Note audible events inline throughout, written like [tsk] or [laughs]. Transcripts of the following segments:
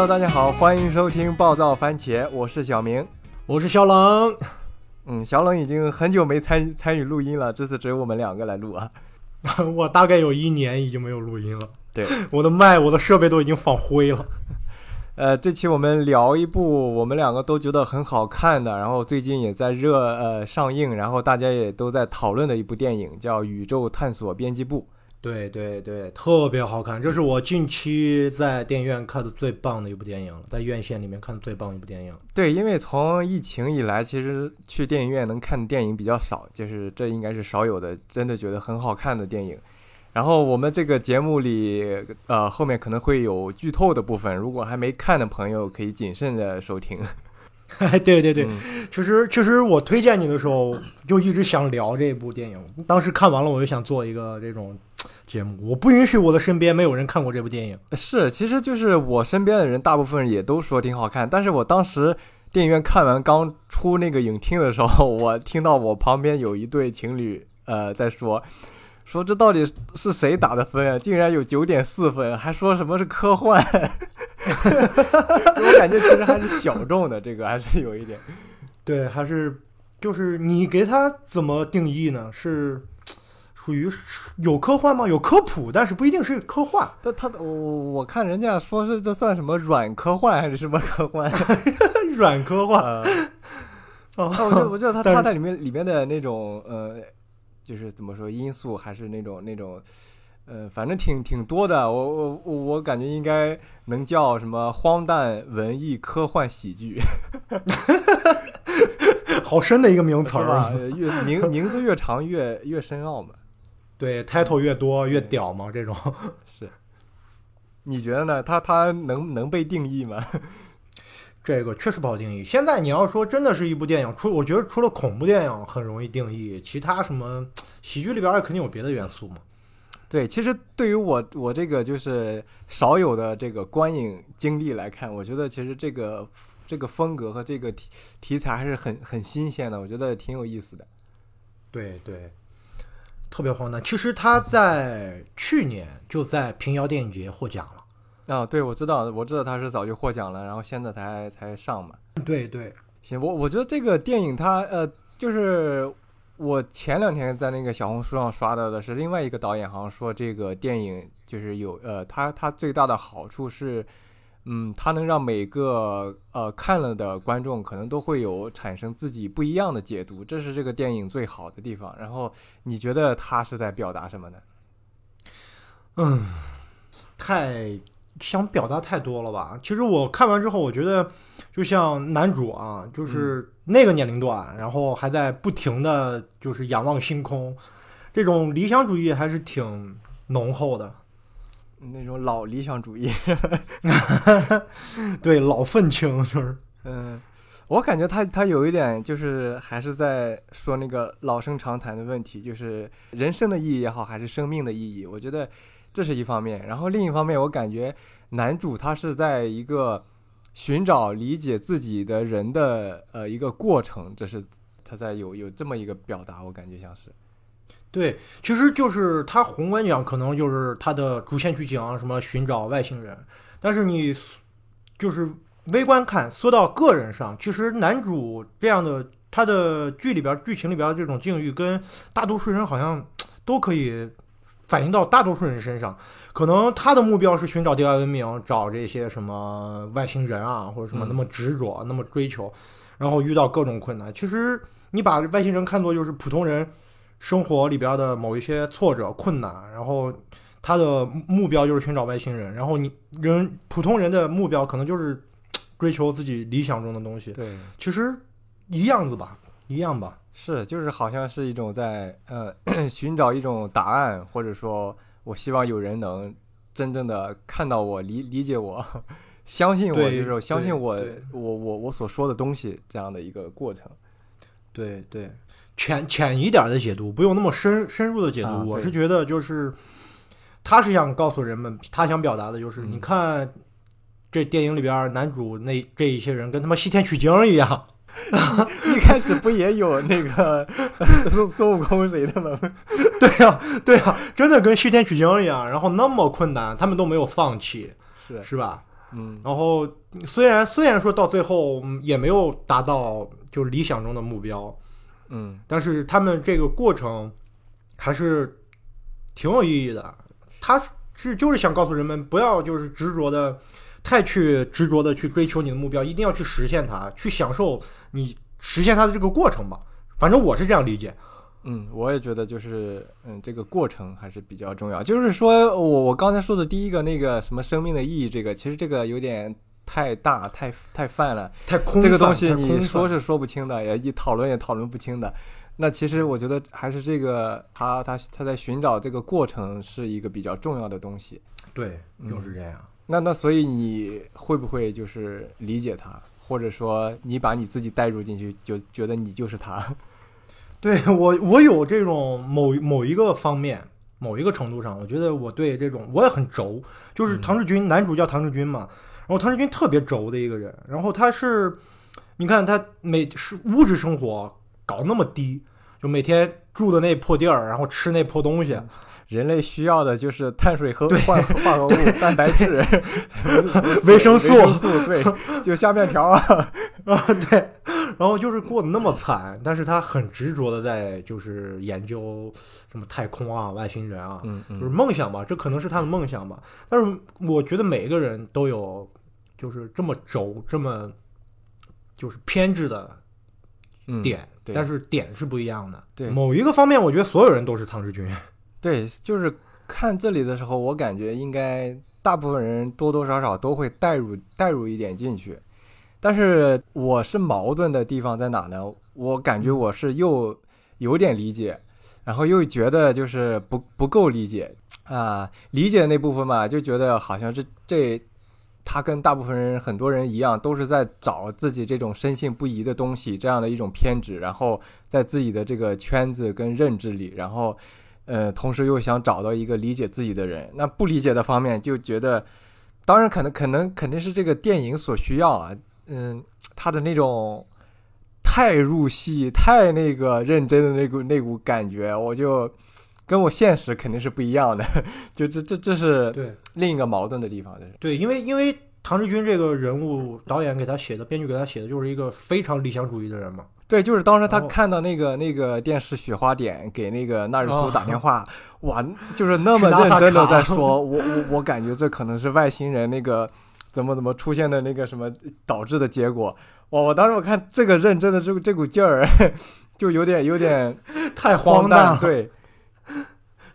Hello，大家好，欢迎收听暴躁番茄，我是小明。我是小冷，嗯，小冷已经很久没参参与录音了，这次只有我们两个来录啊。[laughs] 我大概有一年已经没有录音了，对，[laughs] 我的麦、我的设备都已经放灰了。[laughs] 呃，这期我们聊一部我们两个都觉得很好看的，然后最近也在热呃上映，然后大家也都在讨论的一部电影，叫《宇宙探索编辑部》。对对对，特别好看，这是我近期在电影院看的最棒的一部电影了，在院线里面看的最棒的一部电影。对，因为从疫情以来，其实去电影院能看的电影比较少，就是这应该是少有的，真的觉得很好看的电影。然后我们这个节目里，呃，后面可能会有剧透的部分，如果还没看的朋友可以谨慎的收听。对 [laughs] 对对，嗯其实其实我推荐你的时候，就一直想聊这部电影。当时看完了，我就想做一个这种 [tsk] 节目。我不允许我的身边没有人看过这部电影。是，其实就是我身边的人，大部分也都说挺好看。但是我当时电影院看完刚出那个影厅的时候，我听到我旁边有一对情侣，[laughs] 呃，在说，说这到底是谁打的分啊？竟然有九点四分，还说什么是科幻。[laughs] 我感觉其实还是小众的，这个还是有一点。对，还是就是你给他怎么定义呢？是属于有科幻吗？有科普，但是不一定是科幻。但他我我看人家说是这算什么软科幻还是什么科幻？[laughs] 软科幻。呃哦我就我觉得他他在里面里面的那种呃，就是怎么说因素还是那种那种呃，反正挺挺多的。我我我我感觉应该能叫什么荒诞文艺科幻喜剧，[laughs] 好深的一个名词？儿啊。呃越名名字越长越越深奥嘛。对，title 越多越屌嘛，这种。[laughs] 是，你觉得呢？他他能能被定义吗？[laughs] 这个确实不好定义。现在你要说真的是一部电影，除我觉得除了恐怖电影很容易定义，其他什么喜剧里边儿肯定有别的元素嘛。对，其实对于我我这个就是少有的这个观影经历来看，我觉得其实这个这个风格和这个题题材还是很很新鲜的，我觉得挺有意思的。对对，特别荒诞。其实他在去年就在平遥电影节获奖了。啊，对，我知道，我知道他是早就获奖了，然后现在才才上嘛。对对，行，我我觉得这个电影它呃，就是我前两天在那个小红书上刷到的是另外一个导演，好像说这个电影就是有呃，他他最大的好处是，嗯，它能让每个呃看了的观众可能都会有产生自己不一样的解读，这是这个电影最好的地方。然后你觉得他是在表达什么呢？嗯，太想表达太多了吧？其实我看完之后，我觉得就像男主啊，就是那个年龄段，然后还在不停的就是仰望星空，这种理想主义还是挺浓厚的。那种老理想主义，[laughs] 对，老愤青就是。嗯，我感觉他他有一点就是还是在说那个老生常谈的问题，就是人生的意义也好，还是生命的意义。我觉得这是一方面，然后另一方面，我感觉男主他是在一个寻找理解自己的人的呃一个过程，这是他在有有这么一个表达，我感觉像是。对，其实就是他宏观讲，可能就是他的主线剧情啊，什么寻找外星人。但是你就是微观看，缩到个人上，其实男主这样的他的剧里边剧情里边这种境遇，跟大多数人好像 [tsk] 都可以反映到大多数人身上。可能他的目标是寻找第二文明，找这些什么外星人啊，或者什么嗯那么执着、那么追求，然后遇到各种困难。其实你把外星人看作就是普通人。生活里边的某一些挫折、困难，然后他的目标就是寻找外星人，然后你人普通人的目标可能就是追求自己理想中的东西，对，其实一样子吧，一样吧。是，就是好像是一种在呃 [clears throat] 寻找一种答案，或者说我希望有人能真正的看到我、理理解我、[laughs] 相信我，就是相信我我我我所说的东西这样的一个过程。对对，浅浅一点的解读，不用那么深深入的解读。啊我是觉得就是，他是想告诉人们，他想表达的就是，嗯你看这电影里边男主那这一些人跟他妈西天取经一样。[laughs] 一开始不也有那个 [laughs] 孙孙悟空谁的吗？对呀、对呀、真的跟西天取经一样，然后那么困难，他们都没有放弃，是，是吧？嗯然后虽然虽然说到最后嗯也没有达到就理想中的目标，嗯但是他们这个过程还是挺有意义的。他是就是想告诉人们，不要就是执着的太去执着的去追求你的目标，一定要去实现它，去享受你实现它的这个过程吧。反正我是这样理解。嗯，我也觉得就是嗯，这个过程还是比较重要。就是说我我刚才说的第一个那个什么生命的意义，这个其实这个有点太大太太泛了。太空这个东西你说是说不清的，也一讨论也讨论不清的。那其实我觉得还是这个他他他在寻找这个过程是一个比较重要的东西。对，嗯就是这样。那那所以你会不会就是理解他，或者说你把你自己带入进去，就觉得你就是他？[laughs] 对我，我有这种某某一个方面，某一个程度上，我觉得我对这种我也很轴，就是嗯唐志军，男主叫唐志军嘛，然后唐志军特别轴的一个人，然后他是，你看他每是物质生活搞那么低，就每天住的那破地儿，然后吃那破东西，人类需要的就是碳水和化化合物、蛋白质、[laughs] 维生素维生素，对，就下面条啊。[laughs] 啊，对，然后就是过得那么惨，但是他很执着的在就是研究什么太空啊、外星人啊，嗯就是梦想吧，这可能是他的梦想吧。但是我觉得每个人都有就是这么轴、这么就是偏执的嗯，点，对但是点是不一样的。对某一个方面，我觉得所有人都是唐志军。[laughs] 对，就是看这里的时候，我感觉应该大部分人多多少少都会带入带入一点进去。但是我是矛盾的地方在哪呢？我感觉我是又有点理解，然后又觉得就是不不够理解啊。理解的那部分嘛，就觉得好像这这他跟大部分人很多人一样，都是在找自己这种深信不疑的东西，这样的一种偏执，然后在自己的这个圈子跟认知里，然后呃，同时又想找到一个理解自己的人。那不理解的方面，就觉得，当然可能可能肯定是这个电影所需要啊，嗯，他的那种太入戏、太那个认真的那股那股感觉，我就跟我现实肯定是不一样的，[laughs] 就这这这是对另一个矛盾的地方，这是。对，因为因为唐志军这个人物，导演给他写的，编剧给他写的就是一个非常理想主义的人嘛。对，就是当时他看到那个那个电视雪花点给那个纳日苏哦打电话，[laughs] 哇，就是那么认真的在说，我我我感觉这可能是外星人那个怎么怎么出现的那个什么导致的结果。哇，我当时我看这个认真的这这股劲儿，[laughs] 就有点有点太荒诞了。对，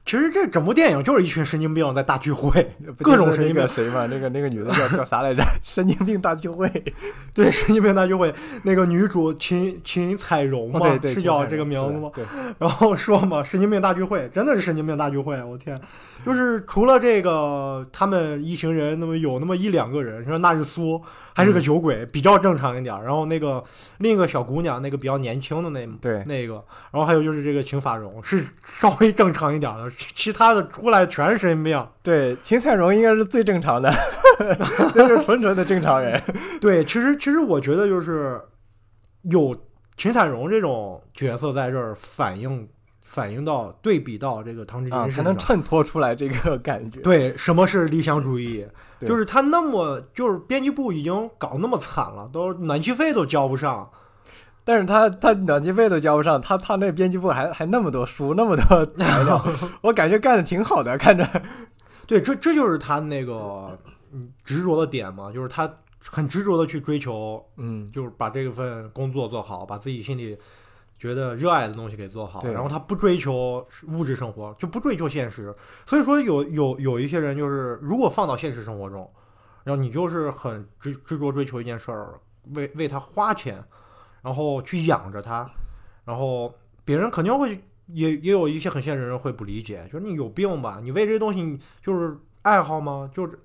其实这整部电影就是一群神经病在大聚会，[laughs] 各种神经病个谁嘛，那个那个女的叫 [laughs] 叫啥来着？神经病大聚会。[laughs] 对，神经病大聚会，那个女主秦秦彩荣嘛，是叫这个名字吗？对，然后说嘛，神经病大聚会，真的是神经病大聚会，我天！就是除了这个，他们一行人那么有那么一两个人，说那日苏还是个酒鬼，比较正常一点。然后那个另一个小姑娘，那个比较年轻的那对那个，然后还有就是这个秦法荣是稍微正常一点的，其其他的出来全是神经病。对，秦彩荣应该是最正常的，[laughs] 那是纯纯的正常人。[laughs] 对，其实其实我觉得就是有秦彩荣这种角色在这儿反映反映到对比到这个唐志军啊，才能衬托出来这个感觉。对什么是理想主义，就是他那么就是编辑部已经搞那么惨了，都暖气费都交不上。但是他他暖气费都交不上，他他那编辑部还还那么多书，那么多材料，[laughs] 我感觉干的挺好的，看着。对，这这就是他那个嗯执着的点嘛，就是他很执着的去追求，嗯，就是把这份工作做好，把自己心里觉得热爱的东西给做好，然后他不追求物质生活，就不追求现实。所以说有有有一些人就是，如果放到现实生活中，然后你就是很执执着追求一件事儿，为为他花钱，然后去养着他，然后别人肯定会也也有一些很现实的人会不理解，就是你有病吧？你为这些东西就是爱好吗？就是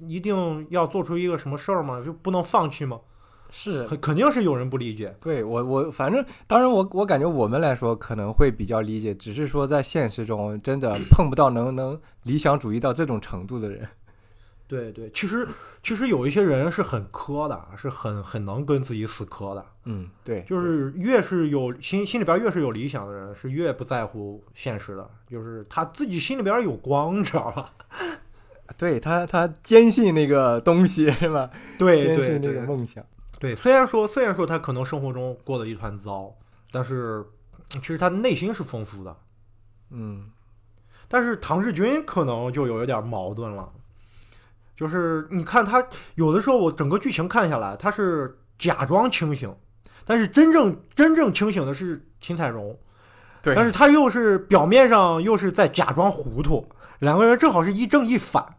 一定要做出一个什么事儿吗？就不能放弃吗？是肯肯定是有人不理解。对我我反正当然我我感觉我们来说可能会比较理解，只是说在现实中真的 [clears throat] 碰不到能能理想主义到这种程度的人。对对，其实其实有一些人是很磕的，是很很能跟自己死磕的。嗯，对，就是越是有心心里边越是有理想的人，是越不在乎现实的。就是他自己心里边有光，你知道吧？[laughs] 对他，他坚信那个东西是吧？对对坚信那个梦想。对，虽然说虽然说他可能生活中过得一团糟，但是其实他内心是丰富的。嗯但是唐志军可能就有一点矛盾了，就是你看他有的时候，我整个剧情看下来，他是假装清醒，但是真正真正清醒的是秦彩荣，对，但是他又是表面上又是在假装糊涂，两个人正好是一正一反。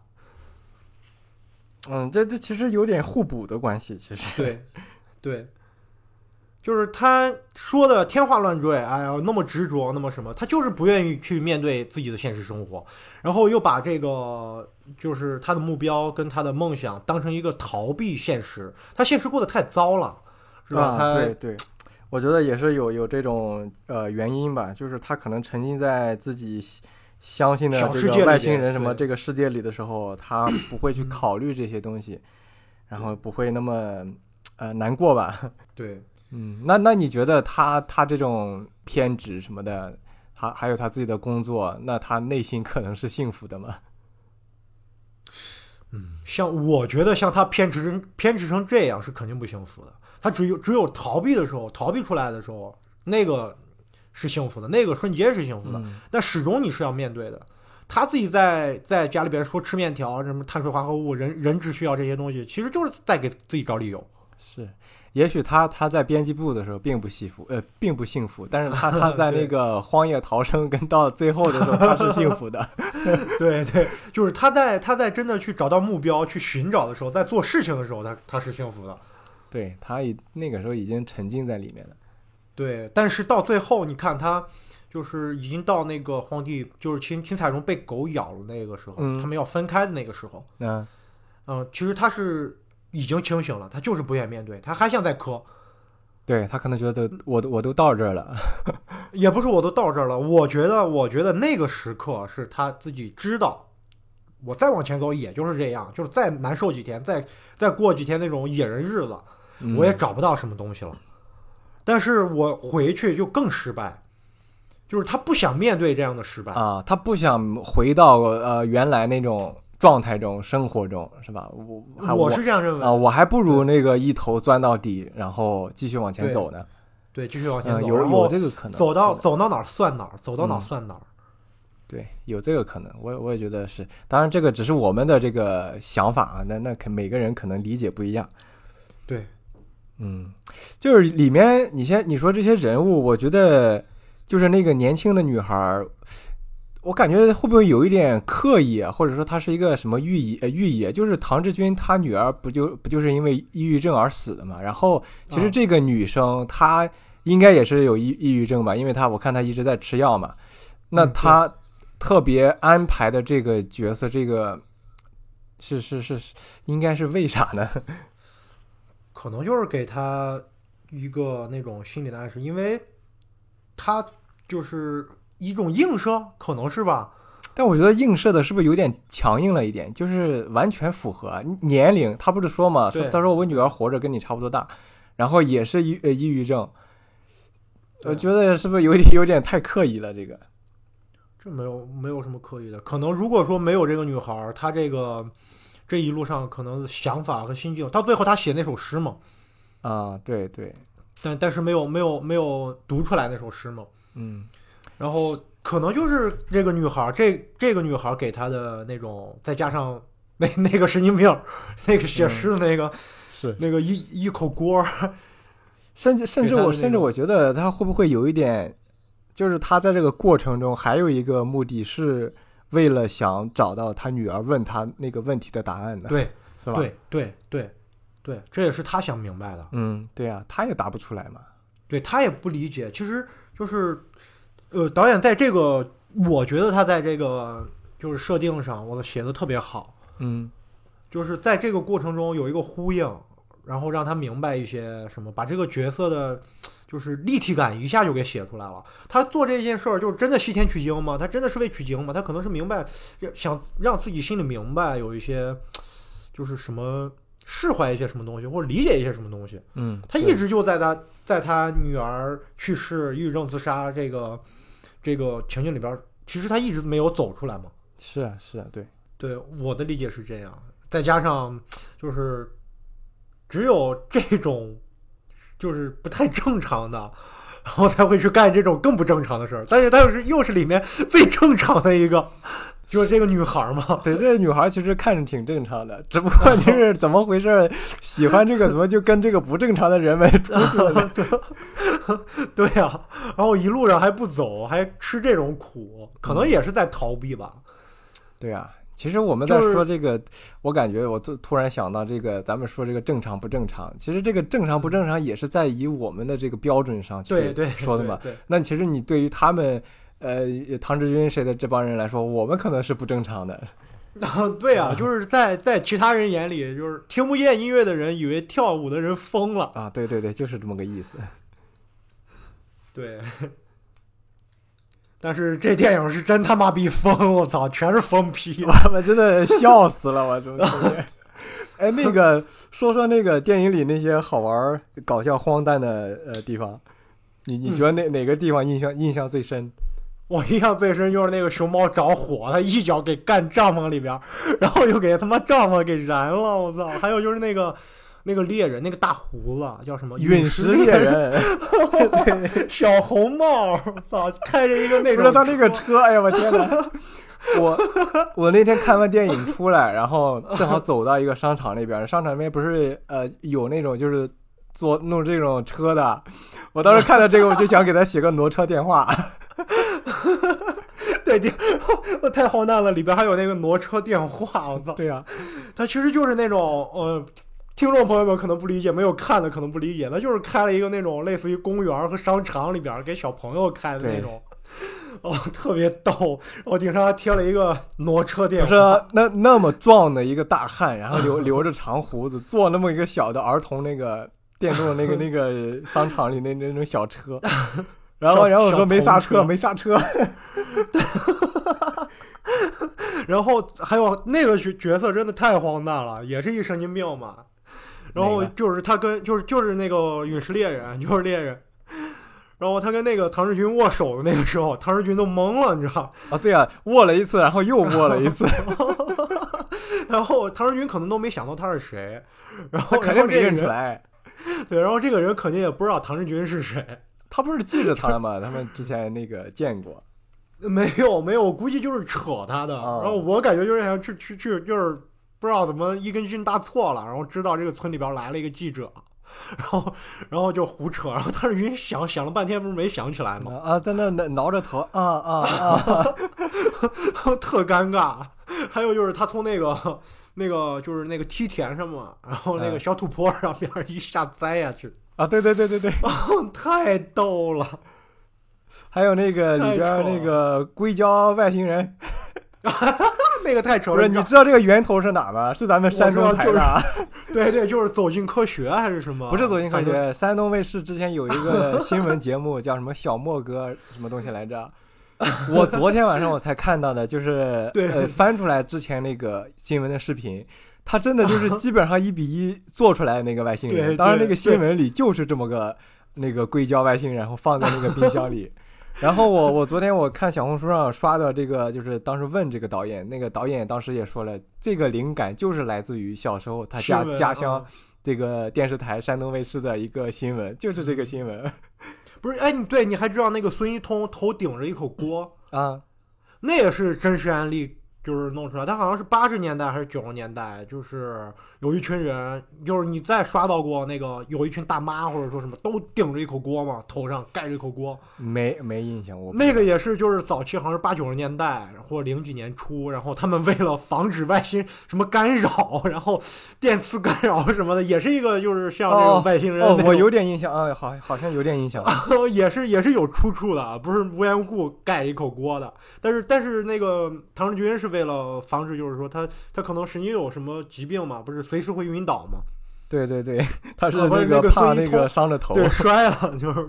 嗯，这这其实有点互补的关系，其实。对，对，就是他说的天花乱坠，哎呀，那么执着，那么什么，他就是不愿意去面对自己的现实生活，然后又把这个就是他的目标跟他的梦想当成一个逃避现实，他现实过得太糟了，是吧？对对，我觉得也是有有这种呃原因吧，就是他可能沉浸在自己喜相信的这个外星人什么这个世界里的时候，他不会去嗯考虑这些东西，然后不会那么呃难过吧。[laughs] 对，嗯，那那你觉得他他这种偏执什么的，他还有他自己的工作，那他内心可能是幸福的吗？嗯像我觉得像他偏执成偏执成这样是肯定不幸福的，他只有只有逃避的时候，逃避出来的时候，那个是幸福的，那个瞬间是幸福的。嗯但始终你是要面对的。他自己在在家里边说吃面条，什么碳水化合物，人人只需要这些东西，其实就是在给自己找理由。是，也许他他在编辑部的时候并不幸福，呃，并不幸福，但是他他在 [laughs] 那个荒野逃生跟到最后的时候，他是幸福的。[laughs] 对对，就是他在他在真的去找到目标、去寻找的时候，在做事情的时候，他他是幸福的。对他已那个时候已经沉浸在里面了。对，但是到最后，你看他就是已经到那个荒地，就是秦秦彩荣被狗咬了那个时候，嗯他们要分开的那个时候，嗯嗯，其实他是已经清醒了，他就是不愿面对，他还想再磕。对他可能觉得我都我都到这儿了，[laughs] 也不是我都到这儿了，我觉得，我觉得那个时刻是他自己知道，我再往前走也就是这样，就是再难受几天，再再过几天那种野人日子，嗯我也找不到什么东西了。但是我回去就更失败，就是他不想面对这样的失败。啊，他不想回到呃原来那种状态中、生活中，是吧？我还我是这样认为啊，我还不如那个一头钻到底，然后继续往前走呢。对，继续往前有有这个可能，走到走到哪儿算哪儿，走到哪儿嗯算哪儿。对，有这个可能，我我也觉得是。当然，这个只是我们的这个想法啊，那那可每个人可能理解不一样。对，嗯，就是里面你先你说这些人物，我觉得就是那个年轻的女孩儿，我感觉会不会有一点刻意啊，或者说她是一个什么寓意呃寓意啊？就是唐志军他女儿不就不就是因为抑郁症而死的嘛？然后其实啊这个女生她应该也是有抑抑郁症吧，因为她我看她一直在吃药嘛。那她特别安排的这个角色，这个是是是是应该是为啥呢？可能就是给他一个那种心理的暗示，因为他就是一种映射，可能是吧？但我觉得映射的是不是有点强硬了一点？就是完全符合啊年龄。他不是说嘛，说他说我女儿活着跟你差不多大，然后也是抑呃抑郁症。我觉得是不是有点有点太刻意了？这个这没有没有什么刻意的，可能如果说没有这个女孩儿，她这个这一路上可能想法和心境，到最后他写那首诗嘛，啊，对对，但但是没有没有没有读出来那首诗嘛，嗯。然后可能就是这个女孩儿，这这个女孩儿给他的那种，再加上那那个神经病，那个写诗的那个、是，那个一一口锅，[laughs] 甚至甚至我甚至我觉得他会不会有一点，就是他在这个过程中还有一个目的是为了想找到他女儿问他那个问题的答案呢？对是吧？，对对对对，这也是他想明白的。嗯，对啊，他也答不出来嘛。对他也不理解，其实就是，呃，导演在这个，我觉得他在这个就是设定上，我写的特别好，嗯就是在这个过程中有一个呼应，然后让他明白一些什么，把这个角色的，就是立体感一下就给写出来了。他做这件事儿，就是真的西天取经吗？他真的是为取经吗？他可能是明白，想让自己心里明白有一些，就是什么释怀一些什么东西，或者理解一些什么东西。嗯，他一直就在他在他女儿去世、抑郁症自杀这个这个情境里边儿，其实他一直没有走出来嘛。是啊是啊，对。对，我的理解是这样，再加上就是只有这种就是不太正常的，然后才会去干这种更不正常的事儿。但是她又是又是里面最正常的一个，就是这个女孩儿嘛。对，这个女孩其实看着挺正常的，只不过就是怎么回事，喜欢这个怎么就跟这个不正常的人们出去了呢？[laughs] 对呀、然后一路上还不走，还吃这种苦，可能也是在逃避吧。对啊，其实我们在说这个，我感觉我突突然想到这个，咱们说这个正常不正常，其实这个正常不正常也是在以我们的这个标准上去对对，[laughs] 说的嘛。对。对那其实你对于他们，呃，唐志军谁的这帮人来说，我们可能是不正常的。[laughs] 啊，对啊，[laughs] 就是在在其他人眼里，就是听不见音乐的人以为跳舞的人疯了。啊，对对对，就是这么个意思。对，但是这电影是真他妈逼疯，我操，全是疯批。我 [laughs] 我真的笑死了，我真的是。[laughs] 哎，那个说说那个电影里那些好玩、搞笑、荒诞的呃地方，你你觉得哪、哪个地方印象印象最深？我印象最深就是那个熊猫着火，他一脚给干帐篷里边，然后又给他妈帐篷给燃了，我操！还有就是那个那个猎人，那个大胡子叫什么？陨石猎猎，人，对，[laughs] 小红帽，我操，开着一个那种不是他那个车，哎呀，我天哪！我我那天看完电影出来，然后正好走到一个商场那边，商场那边不是呃有那种就是做弄这种车的，我当时看到这个，我就想给他写个挪车电话。[laughs] 对对，我太荒诞了，里边还有那个挪车电话，我操！对呀、他其实就是那种呃，听众朋友们可能不理解，没有看的可能不理解，那就是开了一个那种类似于公园和商场里边给小朋友开的那种，哦，[laughs] 特别逗。我顶上还贴了一个挪车电不是，那那么壮的一个大汉，然后留留着长胡子，坐那么一个小的儿童那个电动那个那个商场里那那种小车，[laughs] 然后然后我说没刹车没刹车，[laughs] 然后还有那个角角色真的太荒诞了，也是一神经病嘛。然后就是他跟就是就是那个陨石猎人，就是猎人。然后他跟那个唐志军握手的那个时候，唐志军都懵了，你知道。啊，对啊，握了一次，然后又握了一次，[laughs] 然后唐志军可能都没想到他是谁，然后肯定没认出。来。对，然后这个人肯定也不知道唐志军是谁。他不是记着他了吗？他们之前那个见过。[laughs] 没有没有，我估计就是扯他的。哦然后我感觉就是想去去去，就是不知道怎么一根筋搭错了，然后知道这个村里边来了一个记者，[laughs] 然后然后就胡扯，然后当时晕想想了半天，不是没想起来吗？啊，在那挠挠着头，啊啊啊！[laughs] 特尴尬。还有就是他从那个那个就是那个梯田上嘛，然后那个嗯小土坡上边一下栽下去，啊，对对对对对，[laughs] 太逗了。还有那个里边那个硅胶外星人，[laughs] 那个太丑了，不是你知道这个源头是哪吗？是咱们山东台的啊。[laughs] 对对，就是走进科学还是什么？不是走进科。学，山东卫视之前有一个新闻节目叫什么小莫哥什么东西来着？[laughs] 我昨天晚上我才看到的，就是翻出来之前那个新闻的视频，他真的就是基本上一比一做出来的那个外星人。当然那个新闻里就是这么个那个硅胶外星人，然后放在那个冰箱里。然后我我昨天我看小红书上刷的这个，就是当时问这个导演，那个导演当时也说了，这个灵感就是来自于小时候他家家乡嗯这个电视台山东卫视的一个新闻，就是这个新闻。[laughs] 不是，哎，你对，你还知道那个孙一通头顶着一口锅，啊，那也是真实案例，就是弄出来。他好像是八十年代还是九十年代，就是有一群人，就是你再刷到过那个有一群大妈或者说什么都顶着一口锅嘛，头上盖着一口锅。没没印象，我那个也是，就是早期好像是八九十年代或者零几年初，然后他们为了防止外星什么干扰，然后电磁干扰什么的，也是一个就是像这种外星人哦我有点印象啊，好好像有点印象。[laughs] 也是也是有出处的，不是无缘无故盖一口锅的。但是但是那个唐志军是为了防止，就是说他他可能神经有什么疾病嘛，不是随时会晕倒嘛，对对对，他是那个怕那个伤着头。对，摔了就是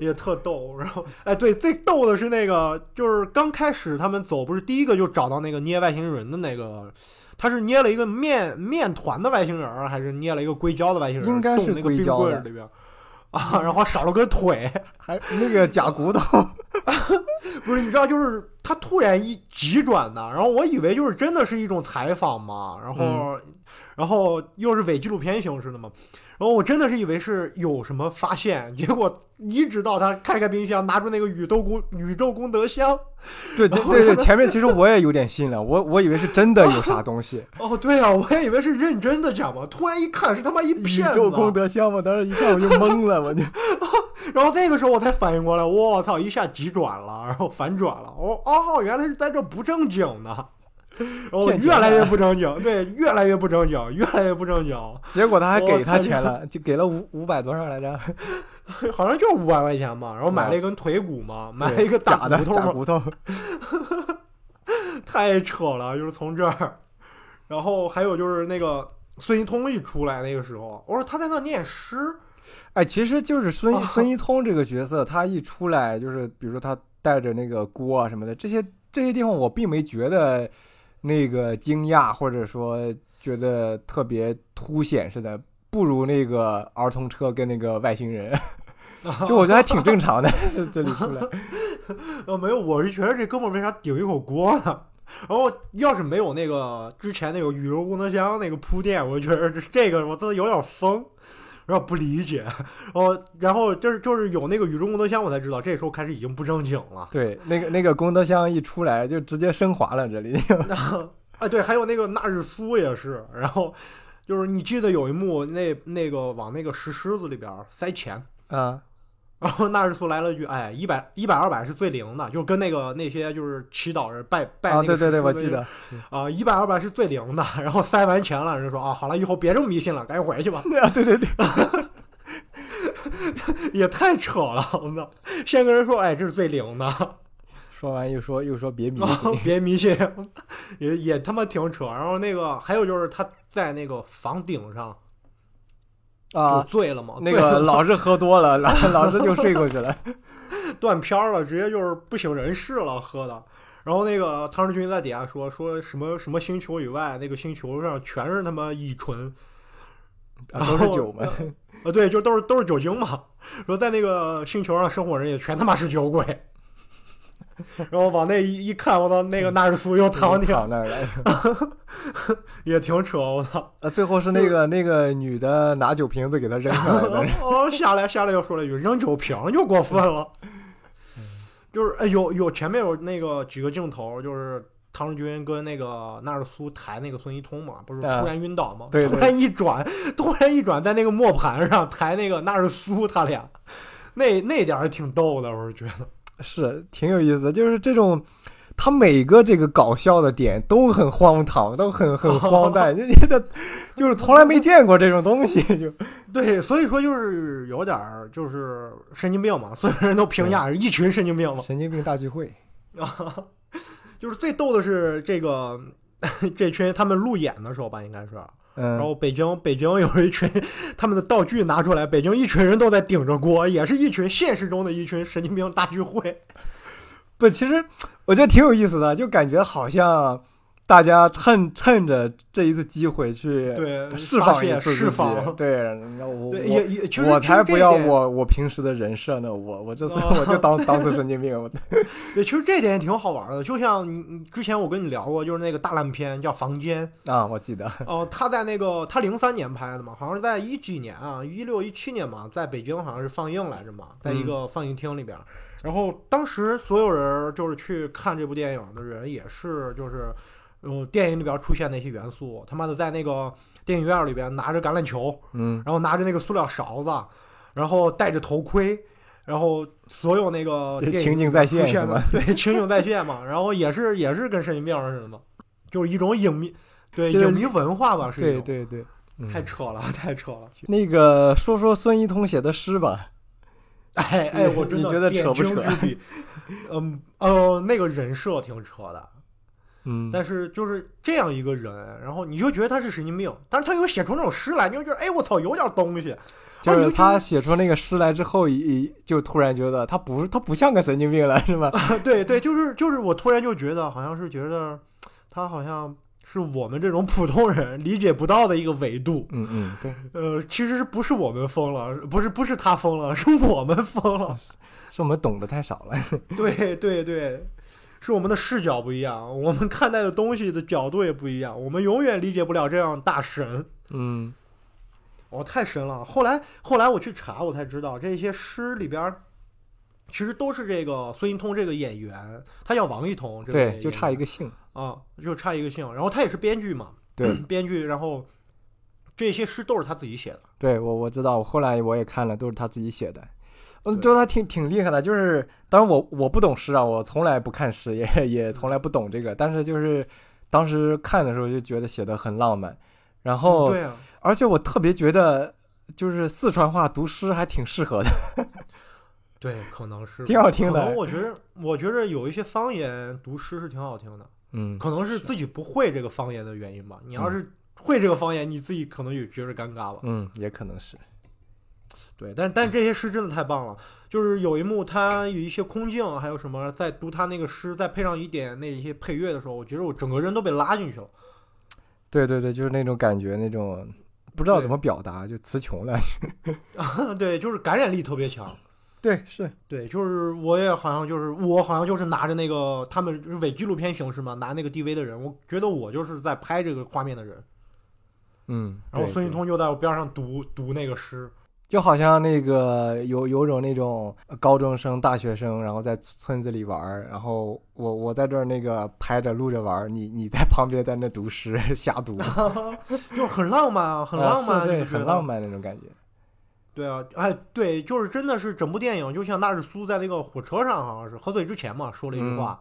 也特逗。然后哎，对，最逗的是那个就是刚开始他们走，不是第一个就找到那个捏外星人的那个。他是捏了一个面面团的外星人，还是捏了一个硅胶的外星人？应该是那个冰棍里边。啊，然后少了根腿，还那个假骨头，[laughs] 不是你知道，就是他突然一急转的，然后我以为就是真的是一种采访嘛，然后、然后又是伪纪录片形式的嘛，然后我真的是以为是有什么发现，结果一直到他开开冰箱拿出那个宇宙功 [laughs] 宇宙功德箱，对对对对，前面其实我也有点信了，[laughs] 我我以为是真的有啥东西，[laughs] 哦对啊，我也以为是认真的讲嘛，突然一看是他妈一宇骗子，宙功德箱，嘛当时一看我就懵了，我就然后那个时候我才反应过来，我操，一下急转了，然后反转了，哦哦，原来是在这不正经呢。[laughs] 然后越来越不正经，对，越来越不正经，越来越不正经，结果他还给他钱了，就给了五五百多少来着？[laughs] 好像就五百块钱吧。然后买了一根腿骨嘛，买了一个假的大骨头骨头，[laughs] 太扯了，就是从这儿。然后还有就是那个孙一通一出来那个时候，我说他在那念诗，哎，其实就是孙啊孙一通这个角色，他一出来就是，比如说他带着那个锅啊什么的，这些这些地方我并没觉得那个惊讶，或者说觉得特别凸显似的，不如那个儿童车跟那个外星人，[laughs] 就我觉得还挺正常的，[laughs] 这里出来。[laughs] 呃，没有，我是觉得这哥们儿为啥顶一口锅呢？然后要是没有那个之前那个宇宙功德箱那个铺垫，我觉得这个我真的有点疯，有点不理解。然后然后就是就是有那个宇宙功德箱，我才知道这时候开始已经不正经了。对，那个那个功德箱一出来就直接升华了，这里 [laughs] 啊，对，还有那个那日苏也是，然后就是你记得有一幕，那那个往那个石狮子里边塞钱，啊，然后纳日苏来了句：“哎，一百一百二百是最灵的，就跟那个那些就是祈祷人拜拜啊，那个对对对，石狮子我记得，啊，一百二百是最灵的。”然后塞完钱了，人家说：“啊，好了，以后别这么迷信了，赶紧回去吧。[laughs] 啊，对对对，” [laughs] 也太扯了，我操！先跟人说：“哎，这是最灵的。[laughs] ”说完又说又说别迷信，别迷信，也也他妈挺扯。然后那个还有就是他在那个房顶上就啊，醉了嘛，那个 [laughs] 老是喝多了，老老是就睡过去了。[laughs] 断片儿了，直接就是不省人事了，喝的。然后那个唐志军在底下说说什么什么星球以外，那个星球上全是他妈乙醇啊，都是酒嘛。啊，对，就都是都是酒精嘛。[laughs] 说在那个星球上生活人也全他妈是酒鬼。然后往那一一看，我操，那个纳日苏又躺那儿了。[laughs] 也挺扯，我操。啊，最后是那个那个女的拿酒瓶子给他扔 [laughs] 下来的。哦，下来下来又说了一句扔酒瓶就过分了，[laughs] 就是哎有有前面有那个几个镜头，就是唐日军跟那个纳日苏抬那个孙一通嘛，不是突啊然晕倒嘛，对对突然一转，突然一转在那个磨盘上抬那个纳日苏他俩，那那点儿挺逗的，我是觉得。是挺有意思的，就是这种，他每个这个搞笑的点都很荒唐，都很很 [laughs] 荒诞，就觉得就是从来没见过这种东西，就 [laughs] 对，所以说就是有点儿就是神经病嘛，所有人都评价是一群神经病嘛。神经病大聚会。啊，[laughs] 就是最逗的是这个这群他们路演的时候吧，应该是，然嗯，后北京北京有一群他们的道具拿出来，北京一群人都在顶着锅，也是一群现实中的一群神经病大聚会。[laughs] 不，其实我觉得挺有意思的，就感觉好像大家趁趁着这一次机会去对，释放一次自己释放。对，然后我，我也也其实我才不要我我平时的人设呢，我我这次哦 [laughs] 我就当当次神经病，[laughs] 对，其实这点也挺好玩的。就像之前我跟你聊过，就是那个大烂片叫《房间》，啊，我记得，哦、他在那个他零三年拍的嘛，好像是在一几年啊，一六一七年嘛，在北京好像是放映来着嘛，在一个放映厅里边儿。然后当时所有人就是去看这部电影的人，也是就是，呃，电影里边出现那些元素，他妈的在那个电影院里边拿着橄榄球，嗯，然后拿着那个塑料勺子，然后戴着头盔。然后所有那个情景再现对，情景再现嘛。然后也是也是跟神经病似的嘛，就是一种影迷，对影迷文化吧，是一种。对对对，嗯太扯了，太扯了！那个说说孙一通写的诗吧，[laughs] 哎哎，我 [laughs] 真的你觉得扯不扯，[laughs] 嗯呃，那个人设挺扯的，嗯，但是就是这样一个人，然后你就觉得他是神经病，但是他又写出那种诗来，你就觉得哎我操有点东西，就是他写出那个诗来之后，一就突然觉得他不他不像个神经病了，是吧？[laughs] 对对，就是就是我突然就觉得好像是觉得他好像是我们这种普通人理解不到的一个维度。嗯嗯，对，呃，其实不是我们疯了，不是不是他疯了，是我们疯了。是我们懂得太少了。对 [laughs] 对对，是我们的视角不一样，我们看待的东西的角度也不一样，我们永远理解不了这样大神。嗯哦，太神了！后来后来我去查，我才知道这些诗里边儿其实都是这个孙一通这个演员，他叫王一通，这个对，就差一个个姓。啊，就差一个姓。然后他也是编剧嘛，对 [clears throat] 编剧，然后这些诗都是他自己写的。对，我我知道，我后来我也看了，都是他自己写的。嗯，对觉得他挺挺厉害的，就是当然我我不懂诗啊，我从来不看诗，也也从来不懂这个，但是就是当时看的时候就觉得写的很浪漫，然后、对啊，而且我特别觉得就是四川话读诗还挺适合的，对，可能是 [laughs] 挺好听的可能我觉得，我觉得有一些方言读诗是挺好听的，嗯，可能是自己不会这个方言的原因吧。你要是会这个方言，你自己可能也觉得尴尬吧。嗯，也可能是，对，但但这些诗真的太棒了，就是有一幕他有一些空镜，还有什么在读他那个诗，再配上一点那一些配乐的时候，我觉得我整个人都被拉进去了。对对对，就是那种感觉，那种不知道怎么表达，就词穷了。[laughs] 对，就是感染力特别强。[laughs] 对，是，对，就是我也好像就是我好像就是拿着那个他们就是伪纪录片形式嘛，拿那个 DV 的人，我觉得我就是在拍这个画面的人。嗯，然后孙一通又在我边上读读那个诗，就好像那个有有种那种高中生、大学生，然后在村子里玩儿，然后我我在这儿那个拍着录着玩儿，你你在旁边在那读诗瞎读，[laughs] 就很浪漫啊，很浪漫，啊对，很浪。漫那种感觉。对啊，哎，对，就是真的是整部电影，就像纳日苏在那个火车上，好像是喝醉之前嘛，说了一句话，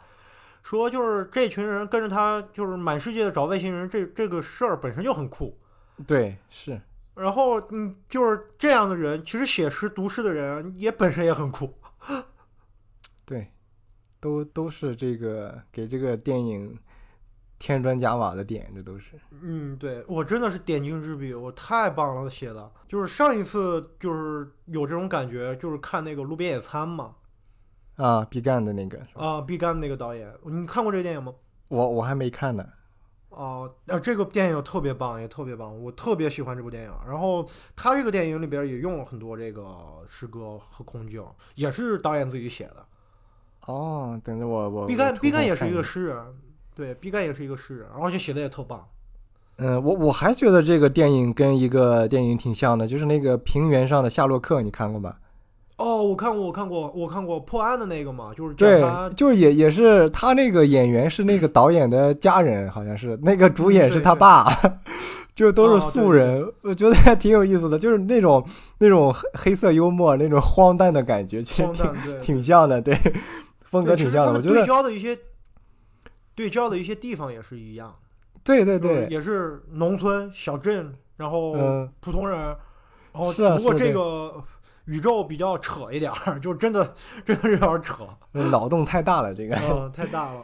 说就是这群人跟着他，就是满世界的找外星人，这这个事儿本身就很酷。对，是，然后，嗯，就是这样的人，其实写诗读诗的人也本身也很酷。对，都都是这个给这个电影添砖加瓦的点，这都是。嗯，对我真的是点睛之笔，我太棒了写的。就是上一次就是有这种感觉，就是看那个《路边野餐》嘛，啊，毕赣的那个？啊，毕赣那个导演，你看过这个电影吗？我我还没看呢。哦、啊，这个电影特别棒，也特别棒，我特别喜欢这部电影。然后他这个电影里边也用了很多这个诗歌和空镜，也是导演自己写的。哦，等着我我。毕赣，毕赣也是一个诗人，对，毕赣也是一个诗人，而且写的也特棒。嗯，我我还觉得这个电影跟一个电影挺像的，就是那个平原上的夏洛克，你看过吧？哦，我看过，我看过，我看过破案的那个嘛，就是对，就是也也是他那个演员是那个导演的家人，好像是那个主演是他爸，[laughs] 就都是素人，我觉得还挺有意思的，就是那种那种黑黑色幽默，那种荒诞的感觉，其实挺挺像的，对，风格对挺像的，我觉得对焦的一些对焦的一些地方也是一样，对对就是对，也是农村小镇，然后嗯。普通人，然后是啊只不过是啊这个宇宙比较扯一点儿，[laughs] 就真的 [laughs] 真的是有点扯，脑洞太大了这个。嗯，太大了。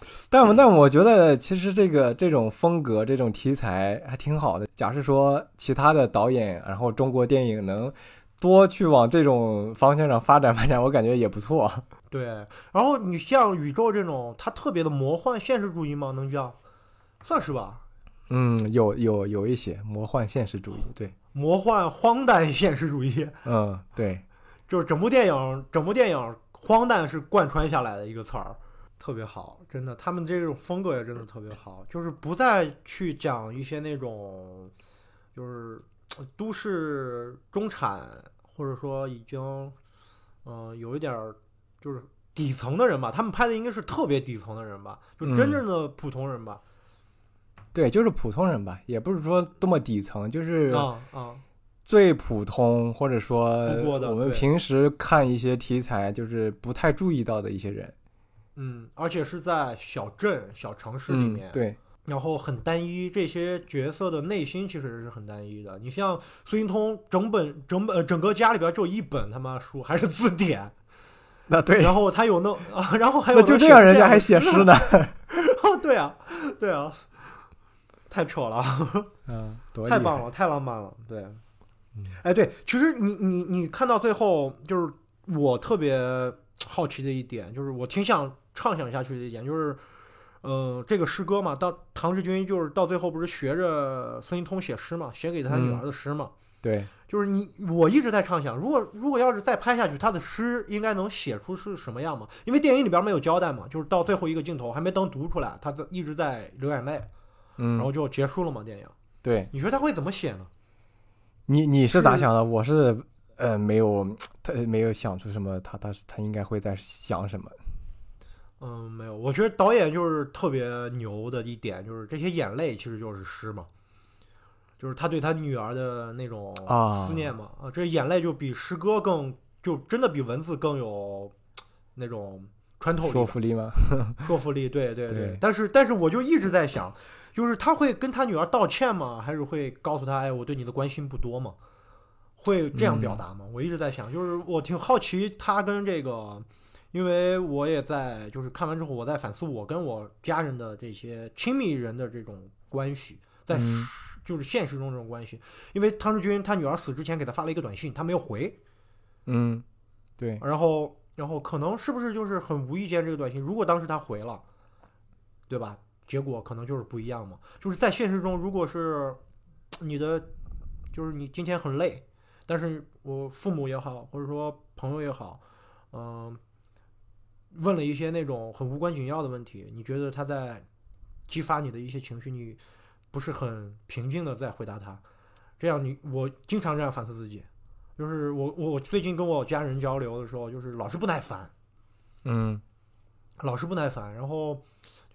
[laughs] 但我但我觉得其实这个这种风格这种题材还挺好的。假设说其他的导演，然后中国电影能多去往这种方向上发展发展，我感觉也不错。对，然后你像宇宙这种，它特别的魔幻现实主义吗？能叫，算是吧。嗯，有有有一些魔幻现实主义，对，魔幻荒诞现实主义，嗯，对，就是整部电影，整部电影荒诞是贯穿下来的一个词儿，特别好，真的，他们这种风格也真的特别好，就是不再去讲一些那种，就是呃都市中产，或者说已经，嗯、有一点儿就是底层的人吧，他们拍的应该是特别底层的人吧，就真嗯正的普通人吧，对，就是普通人吧，也不是说多么底层，就是啊啊，最普通，或者说我们平时看一些题材就是不太注意到的一些人，嗯，而且是在小镇、小城市里嗯面，，对，然后很单一，这些角色的内心其实是很单一的。你像苏运通，整本整本呃整个家里边就一本他妈书，还是字典，[laughs] 那对，然后他有那啊，[laughs] 然后还有那就这样人家还写诗呢，[laughs] 哦，对啊，对啊，太扯了，嗯，太棒了，太浪漫了，对。嗯。哎，对，其实你你你看到最后，就是我特别好奇的一点，就是我挺想畅想下去的一点，就是呃，这个诗歌嘛，到唐志军就是到最后不是学着孙一通写诗嘛，写给他女儿的诗嘛，对，就是你我一直在畅想，如果如果要是再拍下去，他的诗应该能写出是什么样嘛？因为电影里边没有交代嘛，就是到最后一个镜头还没等读出来，他在一直在流眼泪，然后嗯，就结束了嘛电影。对你觉得他会怎么写呢？你你是咋想的？我是呃没有他没有想出什么，他他他应该会在想什么。嗯，没有，我觉得导演就是特别牛的一点，就是这些眼泪其实就是诗嘛，就是他对他女儿的那种啊思念嘛，啊，这眼泪就比诗歌更，就真的比文字更有那种穿透力、说服力吗？[laughs] 说服力，对对对但是但是我就一直在想，就是他会跟他女儿道歉吗？还是会告诉他，哎，我对你的关心不多吗？会这样表达吗？我一直在想，就是我挺好奇他跟这个，因为我也在就是看完之后，我在反思我跟我家人的这些亲密人的这种关系，在嗯就是现实中这种关系。因为汤志军他女儿死之前给他发了一个短信，他没有回，嗯，对，然后，然后可能是不是就是很无意间这个短信，如果当时他回了，对吧？结果可能就是不一样嘛。就是在现实中，如果是你的，就是你今天很累，但是我父母也好，或者说朋友也好，嗯、问了一些那种很无关紧要的问题，你觉得他在激发你的一些情绪，你不是很平静的在回答他，这样你我经常这样反思自己。就是我我我最近跟我家人交流的时候，就是老是不耐烦，嗯老是不耐烦，然后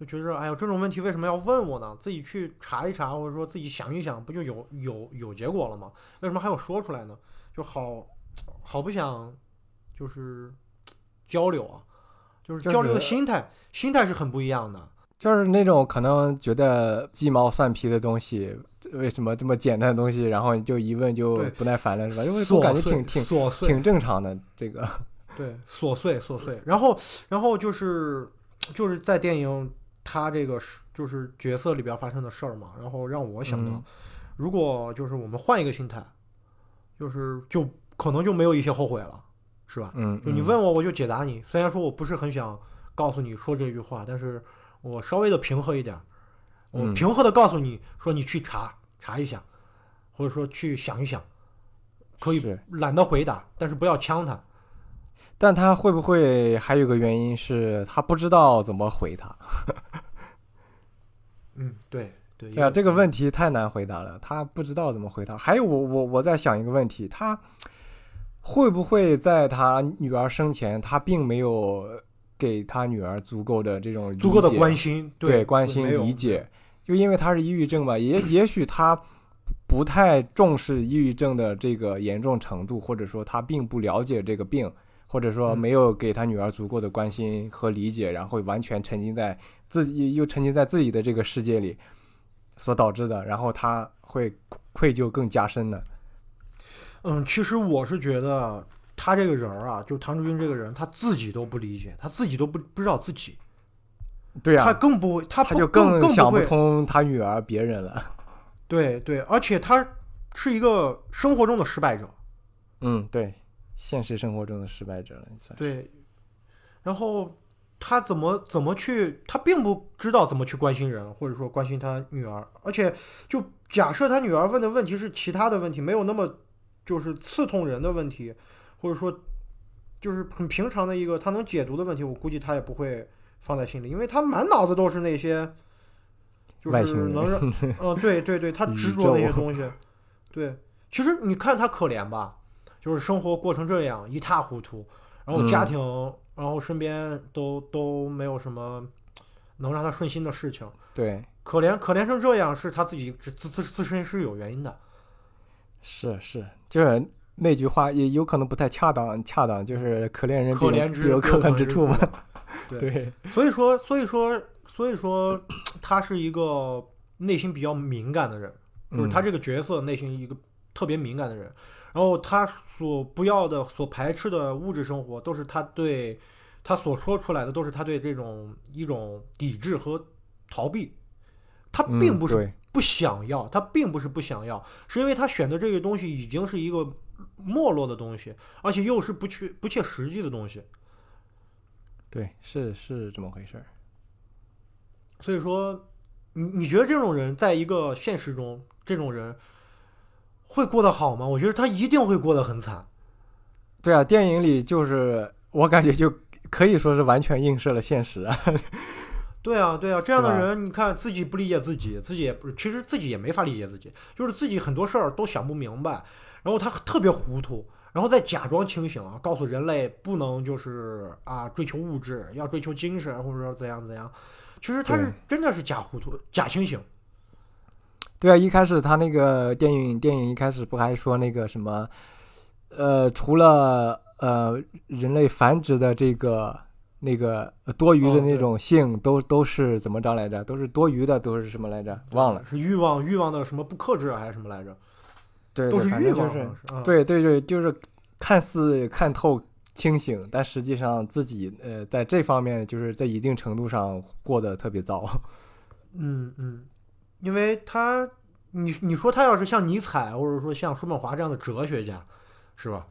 就觉得哎呦这种问题为什么要问我呢？自己去查一查，或者说自己想一想，不就有有有结果了吗？为什么还要说出来呢？就好好不想就是交流啊，就是交流的心态，心态是很不一样的。就是那种可能觉得鸡毛蒜皮的东西，为什么这么简单的东西，然后你就一问就不耐烦了，是吧？因为我感觉挺挺挺正常的，这个，对，琐碎琐碎。然后，然后就是就是在电影他这个是就是角色里边发生的事儿嘛，然后让我想到，嗯如果就是我们换一个心态，就是就可能就没有一些后悔了，是吧？嗯，就你嗯问我，我就解答你。虽然说我不是很想告诉你说这句话，但是我稍微的平和一点儿，我嗯平和的告诉你说，你去查查一下，或者说去想一想，可以懒得回答，但是不要呛他。但他会不会还有个原因是他不知道怎么回他？[laughs] 嗯，对对。对啊，这个问题太难回答了，他不知道怎么回答。还有我我我在想一个问题，他会不会在他女儿生前，他并没有给他女儿足够的这种足够的关心，对关心理解，就因为他是抑郁症嘛，也也许他不太重视抑郁症的这个严重程度，或者说他并不了解这个病，或者说嗯没有给他女儿足够的关心和理解，然后完全沉浸在自己又沉浸在自己的这个世界里所导致的，然后他会愧疚更加深的。嗯，其实我是觉得他这个人儿啊，就唐志军这个人，他自己都不理解，他自己都不不知道自己，对啊，他更不会，他他就更更想不，通他女儿别人了。对对，而且他是一个生活中的失败者，嗯，对，现实生活中的失败者了，算是。对，然后他怎么怎么去，他并不知道怎么去关心人，或者说关心他女儿，而且就假设他女儿问的问题是其他的问题，没有那么就是刺痛人的问题，或者说就是很平常的一个他能解读的问题，我估计他也不会放在心里，因为他满脑子都是那些。就是能让，[laughs] 嗯，对对对，他执着那些东西，对，其实你看他可怜吧，就是生活过成这样一塌糊涂，然后家嗯庭，然后身边都都没有什么能让他顺心的事情，对，可怜可怜成这样，是他自己自自自自身是有原因的。是是，就是那句话也有可能不太恰当，恰当就是可怜人可怜之有可恨之处嘛。[laughs] 对，对，所以说，所以说，所以说，[clears throat] 他是一个内心比较敏感的人，就是他嗯。这个角色内心一个特别敏感的人。然后他所不要的、所排斥的物质生活，都是他对他所说出来的，都是他对这种一种抵制和逃避。他嗯并不是不想要，他并不是不想要，是因为他选的这个东西已经是一个没落的东西，而且又是不切不切实际的东西。对，是是这么回事儿。所以说，你你觉得这种人在一个现实中，这种人会过得好吗？我觉得他一定会过得很惨。对啊，电影里就是我感觉就可以说是完全映射了现实啊。[laughs] 对啊，对啊，这样的人，你看自己不理解自己，自己也不，其实自己也没法理解自己，就是自己很多事儿都想不明白，然后他特别糊涂，然后再假装清醒啊，告诉人类不能就是啊追求物质，要追求精神，或者说怎样怎样。其实他是真的是假糊涂、假清醒。对啊，一开始他那个电影电影一开始不还说那个什么，呃，除了呃人类繁殖的这个那个呃多余的那种性，都都是怎么着来着？都是多余的，都是什么来着？忘了。是欲望欲望的什么不克制啊还是什么来着？对，都是欲望就是对对对，就是看似看透清醒，但实际上自己呃在这方面就是在一定程度上过得特别糟。嗯 [laughs] 嗯，因为他，你你说他要是像尼采或者说像叔本华这样的哲学家，是吧？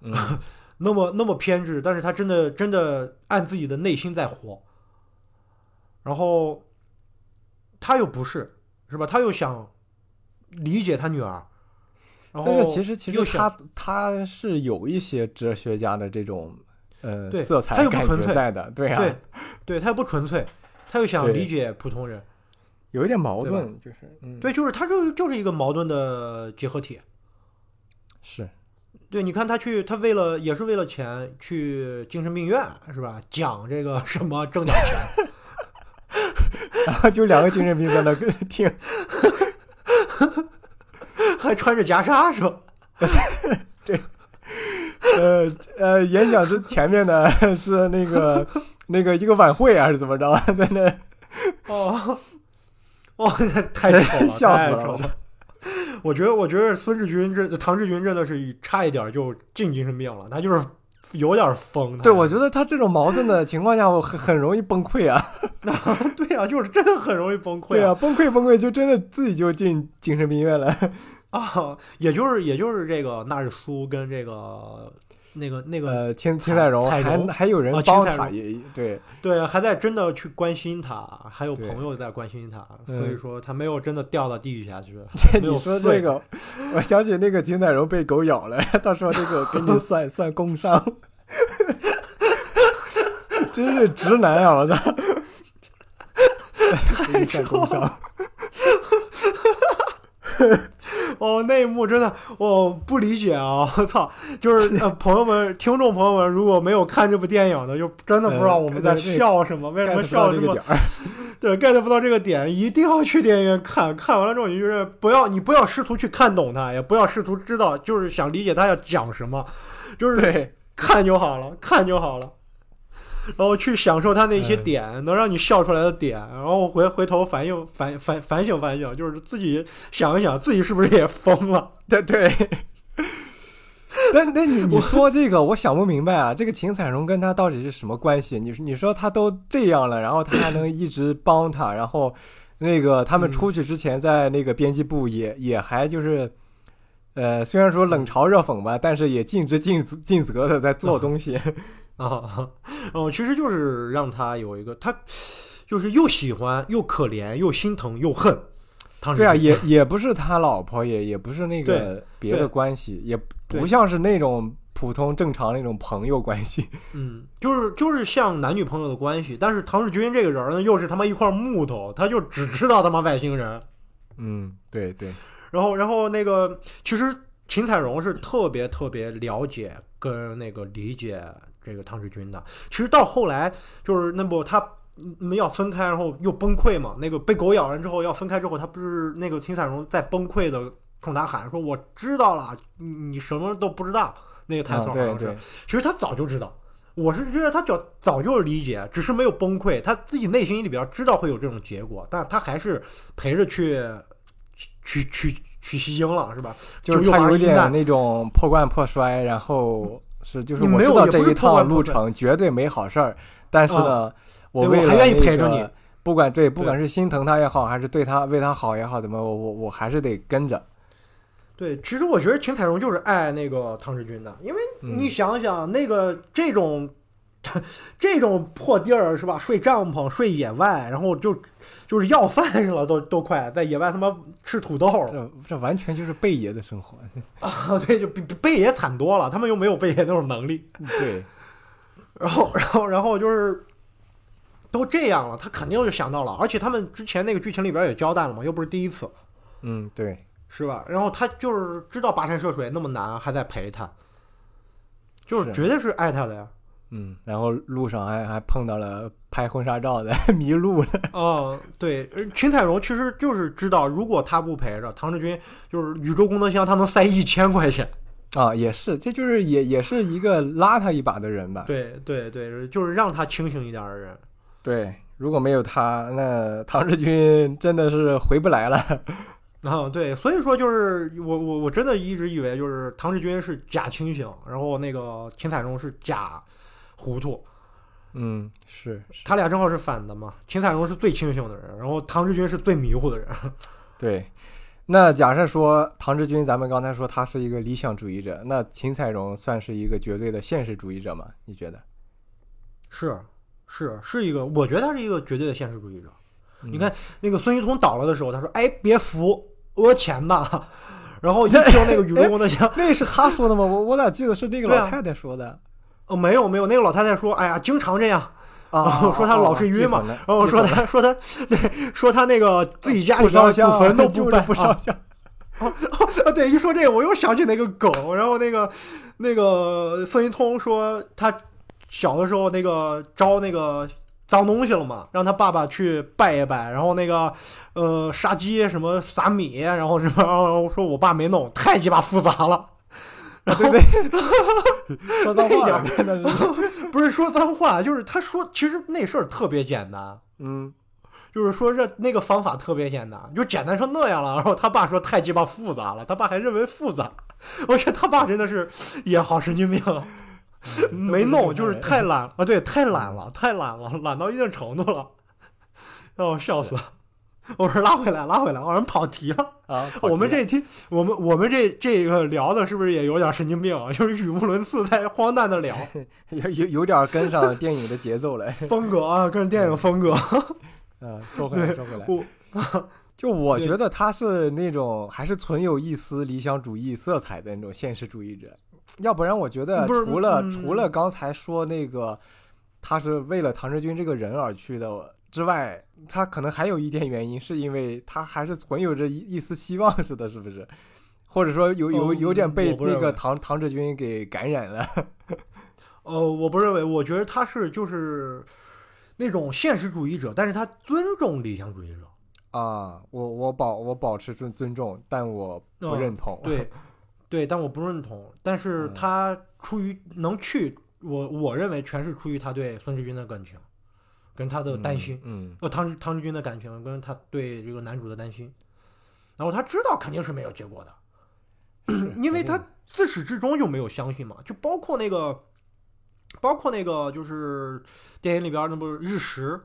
嗯，[laughs] 那么那么偏执，但是他真的真的按自己的内心在活，然后他又不是，是吧？他又想理解他女儿，然后这个其实其实他他是有一些哲学家的这种呃对色彩感他又不纯粹觉在的，对啊，对对他又不纯粹，他又想理解普通人，有一点矛盾，就是嗯，对，就是他就就是一个矛盾的结合体。是，对，你看他去，他为了也是为了钱去精神病院，是吧？讲这个什么挣点钱，然后就两个精神病在那跟听，[laughs] 还穿着袈裟，是吧？[laughs] 对呃呃，演讲是前面的是那个那个一个晚会啊，还是怎么着，在那哦，哦，那太丑了，笑死了。[laughs] 我觉得，我觉得孙志军这唐志军真的是差一点就进精神病了，他就是有点疯。对，我觉得他这种矛盾的情况下，我很很容易崩溃啊。得 [laughs] 对啊，就是真的很容易崩溃对啊，崩溃崩溃，就真的自己就进精神病院了。啊，[laughs] 也就是也就是这个纳日苏跟这个那个那个、呃，青青菜荣还还有人啊帮他，对对，还在真的去关心他，还有朋友在关心他，嗯所以说他没有真的掉到地狱下去。你说这个，[laughs] 我想起那个金彩荣被狗咬了，他说这个给你 [laughs] 算算工伤，[laughs] 真是直男啊！我操，给你算工伤，[laughs] 哦，那一幕真的我不理解啊！我操，就是呃，朋友们、听众朋友们，如果没有看这部电影的，就真的不知道我们在笑什么，为什么笑这么这个点。[laughs] 对 get 不到这个点，一定要去电影院看看完了之后，你就是不要你不要试图去看懂它，也不要试图知道，就是想理解它要讲什么，就是对，看就好了，看就好了。然后去享受他那些嗯点，能让你笑出来的点，然后回回头反应反反反省反省，就是自己想一想，自己是不是也疯了？对 [laughs] 对。[laughs] 但那你你说这个，我想不明白啊，这个秦彩荣跟他到底是什么关系？你你说他都这样了，然后他还能一直帮他，然后那个他们嗯出去之前在那个编辑部也也还就是，呃，虽然说冷嘲热讽吧，但是也尽职尽责尽责的在做东西。[laughs] [laughs] 啊，哦，其实就是让他有一个，他就是又喜欢又可怜又心疼又恨。唐对啊，志军也 [laughs] 也不是他老婆，也也不是那个别的关系，也不像是那种普通正常那种朋友关系。[laughs] 嗯，就是就是像男女朋友的关系，但是唐志军这个人呢，又是他妈一块木头，他就只知道他妈外星人。嗯，对对，然后，然后那个其实秦彩荣是特别特别了解跟那个理解这个汤志军的。其实到后来就是那不他们要分开，然后又崩溃嘛。那个被狗咬完之后要分开之后，他不是那个秦彩荣在崩溃的冲他喊说：“我知道了，你你什么都不知道。”那个台词啊好像是。其实他早就知道。我是觉得他早早就理解，只是没有崩溃。他自己内心里边知道会有这种结果，但是他还是陪着去去去去西京了，是吧？就是又他有点那种破罐破摔，然后是就是我知道这一趟路程绝对没好事儿，但是呢，我为了陪着个你不管对，不管是心疼他也好，还是对他为他好也好，怎么我我我还是得跟着。对，其实我觉得秦彩荣就是爱那个唐志军的，因为嗯你想想，那个这种 [laughs] 这种破地儿是吧？睡帐篷，睡野外，然后就就是要饭去了，都都快在野外他妈吃土豆这这完全就是贝爷的生活。[laughs] 啊！对，就比比贝爷惨多了，他们又没有贝爷那种能力。[laughs] 对，然后，然后，然后就是都这样了，他肯定就想到了，而且他们之前那个剧情里边也交代了嘛，又不是第一次，嗯，对，是吧？然后他就是知道跋山涉水那么难，还在陪他，就是是绝对是爱他的呀。嗯，然后路上还还碰到了拍婚纱照的，[laughs] 迷路了。哦，对，呃秦彩荣其实就是知道，如果他不陪着唐志军，就是宇宙功德箱，他能塞一千块钱。啊，也是，这就是也也是一个拉他一把的人吧。对对对，就是让他清醒一点的人。对，如果没有他，那唐志军真的是回不来了。啊，对，所以说就是我我我真的一直以为就是唐志军是假清醒，然后那个秦彩荣是假糊涂，嗯，是是，他俩正好是反的嘛。秦彩荣是最清醒的人，然后唐志军是最迷糊的人。[laughs] 对。那假设说唐志军，咱们刚才说他是一个理想主义者，那秦彩荣算是一个绝对的现实主义者吗？你觉得？是是是一个，我觉得他是一个绝对的现实主义者。你嗯看那个孙一通倒了的时候，他说：“哎，别扶，我有钱吧。[laughs] ”然后一听那个宇宙功德箱，那是他说的吗？我我咋记得是那个老太太说的哦，没有没有，那个老太太说：“哎呀，经常这样。”啊？[laughs] 说他老是晕嘛然后说记混了他说他对说他那个自己家里不烧边香，祖坟都 [laughs] 不拜啊不烧香。哦啊，对，一说这个我又想起那个梗，然后那个那个孙一通说他小的时候那个招那个脏东西了嘛，让他爸爸去拜一拜，然后那个呃杀鸡什么撒米，然后什么，然后说我爸没弄，太鸡巴复杂了。然后对对，[laughs] 说脏话。[laughs] 不是说脏话，就是他说其实那事儿特别简单，嗯，就是说这那个方法特别简单，就简单成那样了。然后他爸说太鸡巴复杂了，他爸还认为复杂。[laughs] 我觉得他爸真的是也好神经病，没弄就是太懒啊，对，太懒了，太懒了，懒到一定程度了，让我笑死了。[laughs] 我说拉回来，拉回来，我们跑题了。啊，我们这期，我们我们这这个聊的是不是也有点神经病啊？就是语无伦次，在荒诞的聊 [laughs] 有有有点跟上电影的节奏了。[laughs] 风格啊，跟电影风格。啊，说回来，对说回来，我就我觉得他是那种还是存有一丝理想主义色彩的那种现实主义者，要不然我觉得除了、嗯除了刚才说那个他是为了唐志军这个人而去的之外，他可能还有一点原因，是因为他还是存有着一一丝希望似的，是不是？或者说有有哦有点被那个唐唐志军给感染了。呃，[laughs] 我不认为，我觉得他是就是那种现实主义者，但是他尊重理想主义者。啊，我我保我保持尊尊重，但我不嗯认同。对，[laughs] 对，但我不认同。但是嗯他出于能去，我我认为全是出于他对孙志军的感情，跟他的担心。嗯，呃，唐唐志军的感情跟他对这个男主的担心，然后他知道肯定是没有结果的，嗯因为他自始至终就没有相信嘛，就包括那个，包括那个就是电影里边那不是日食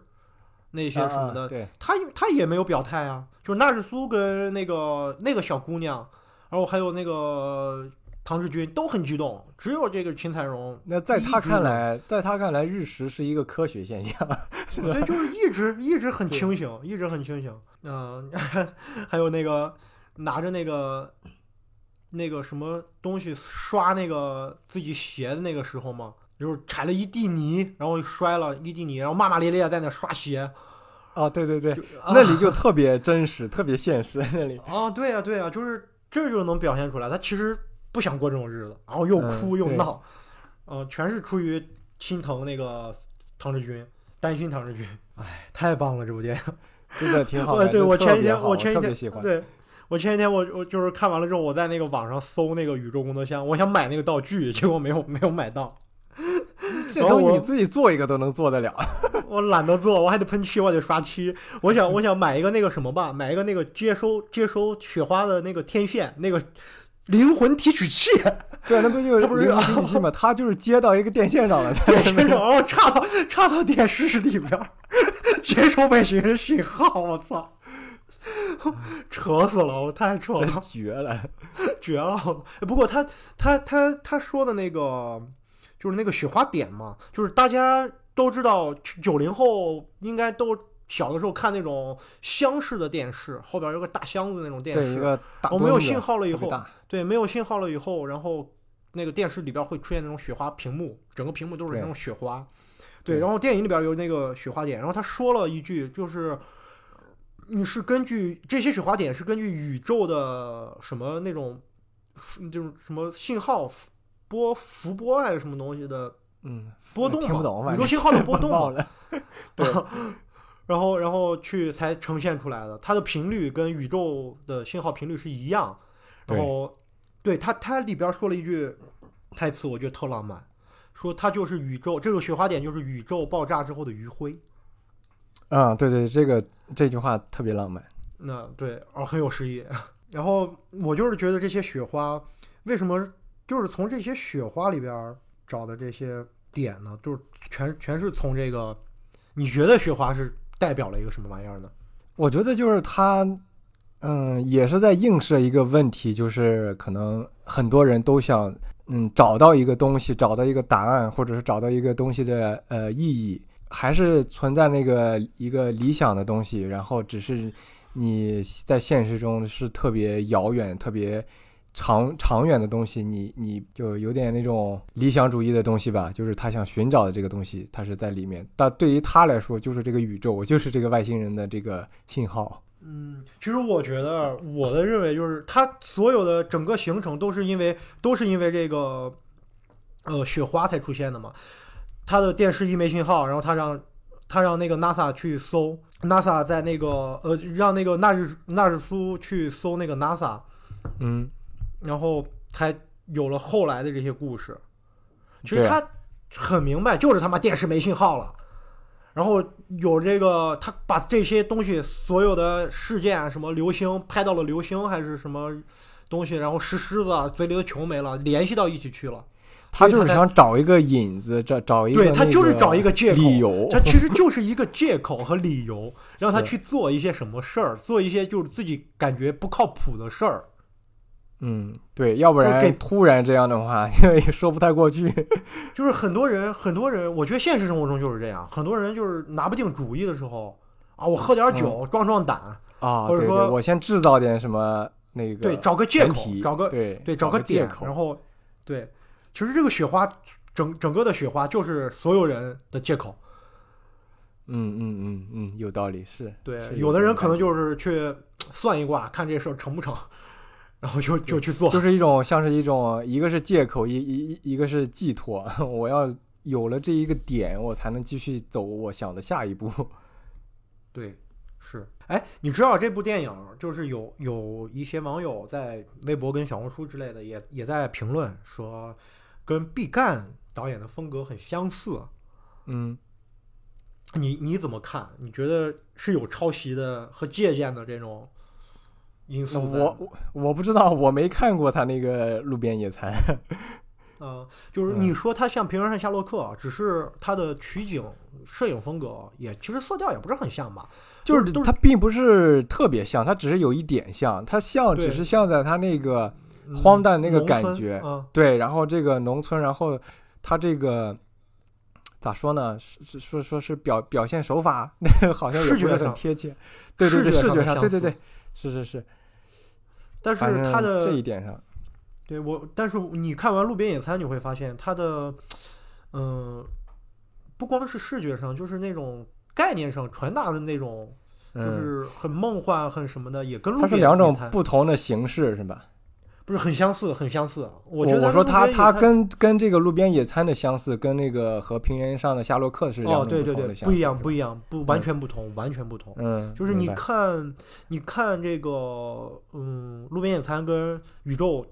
那些什么的，啊对，他他也没有表态啊，就是纳日苏跟那个那个小姑娘，然后还有那个唐志军都很激动，只有这个秦彩荣，那在他看来，在他看来，日食是一个科学现象。对，就是一直一直很清醒，一直很清醒。嗯、[laughs] 还有那个拿着那个那个什么东西刷那个自己鞋的那个时候嘛，就是踩了一地泥，然后摔了一地泥，然后骂骂咧咧在那刷鞋。哦，对对对，就那里就特别真实，特别现实。那里，啊，对呀、对呀、就是这就能表现出来，他其实不想过这种日子，然后又哭又闹，呃，全是出于心疼那个唐志军，担心唐志军。哎，太棒了，这部电影。[laughs] 真的挺好呃，的。对我前几天，我前几天特别喜欢。对我前几天我我就是看完了之后，我在那个网上搜那个宇宙工作箱，我想买那个道具，结果没有没有买到，这然后我东西你自己做一个都能做得了。[laughs] 我懒得做，我还得喷漆，我还得刷漆。我想我想买一个那个什么吧，买一个那个接收接收雪花的那个天线，那个灵魂提取器，[laughs] 对，那不就是它不是灵魂提取器吗？[laughs] 它就是接到一个电线上了，它电然后插到 [laughs] 插到电视里边儿，接收外星人信号，我操！扯死了，我太扯了。绝了。绝了！不过他他他他说的那个，就是那个雪花点嘛，就是大家都知道，九零后应该都小的时候看那种箱式的电视，后边有个大箱子那种电视，我没有信号了以后对，没有信号了以后，然后那个电视里边会出现那种雪花屏幕，整个屏幕都是那种雪花。对，对然后电影里边有那个雪花点，然后他说了一句，就是你是根据这些雪花点是根据宇宙的什么那种，就是什么信号波伏波还是什么东西的嗯，波动宇宙信号的波动，了。对然后然后去才呈现出来的，它的频率跟宇宙的信号频率是一样。然后，对他他里边说了一句台词，我觉得特浪漫，说他就是宇宙这个雪花点就是宇宙爆炸之后的余晖。嗯，对对，这个这句话特别浪漫。那对，哦，很有诗意。[laughs] 然后我就是觉得这些雪花为什么就是从这些雪花里边找的这些点呢？就是全全是从这个，你觉得雪花是代表了一个什么玩意儿呢？我觉得就是他，嗯，也是在映射一个问题，就是可能很多人都想，嗯，找到一个东西，找到一个答案，或者是找到一个东西的呃意义，还是存在那个一个理想的东西，然后只是你在现实中是特别遥远、特别长长远的东西，你你就有点那种理想主义的东西吧，就是他想寻找的这个东西，他是在里面。但对于他来说，就是这个宇宙，就是这个外星人的这个信号。嗯，其实我觉得我的认为就是，他所有的整个行程都是因为都是因为这个呃雪花才出现的嘛。他的电视一没信号，然后他让他让那个 NASA 去搜，NASA 在那个呃让那个纳日纳日苏去搜那个 NASA，嗯，然后才有了后来的这些故事。其实他很明白，就是他妈电视没信号了。然后有这个，他把这些东西所有的事件，什么流星拍到了流星还是什么东西，然后石狮子啊嘴里的球没了，联系到一起去了。他就是想找一个引子，找找一个对他就是找一个借口理由。他其实 [laughs] 就是一个借口和理由，让他去做一些什么事儿，做一些就是自己感觉不靠谱的事儿。嗯，对，要不然突然这样的话，也说不太过去。[laughs] 就是很多人，很多人，我觉得现实生活中就是这样，很多人就是拿不定主意的时候啊，我喝点酒壮壮胆，啊，或者说我先制造点什么那个对，找个借口，找个对对，找个借口，然后对，其实这个雪花整整个的雪花就是所有人的借口。嗯嗯嗯嗯，有道理，是对，是有的人可能就是去算一卦，看这事儿成不成，然后就就去做。就是一种像是一种，一个是借口，一一一个是寄托，[laughs] 我要有了这一个点，我才能继续走我想的下一步。[laughs] 对，是。哎，你知道这部电影就是有有一些网友在微博跟小红书之类的也也在评论说，跟毕赣导演的风格很相似。嗯，你你怎么看？你觉得是有抄袭的和借鉴的这种因素？我我我不知道，我没看过他那个路边野餐。[laughs] 啊、就是嗯你说它像《平原上夏洛克》，只是它的取景、摄影风格也其实色调也不是很像吧？就是都是它并不是特别像，它只是有一点像，它像只是像在它那个嗯荒诞那个感觉嗯，对，然后这个农村，然后它这个咋说呢？是是说说是表表现手法，那个好像也不是很贴切。对对对，视觉上，对对对，是是是，但是它的这一点上，对我，但是你看完《路边野餐》，你会发现它的，嗯、不光是视觉上，就是那种概念上传达的那种，就嗯，是很梦幻、很什么的，也跟路它边是两种不同的形式，是吧？不是很相似，很相似。我我觉得我说它路边野餐它跟跟这个路边野餐的相似，跟那个和平原上的夏洛克是两哦，种不对对对，同的相似，不一样，不一一样，不完全不同，完全不同。嗯，就是你看，你看这个，嗯，路边野餐跟宇宙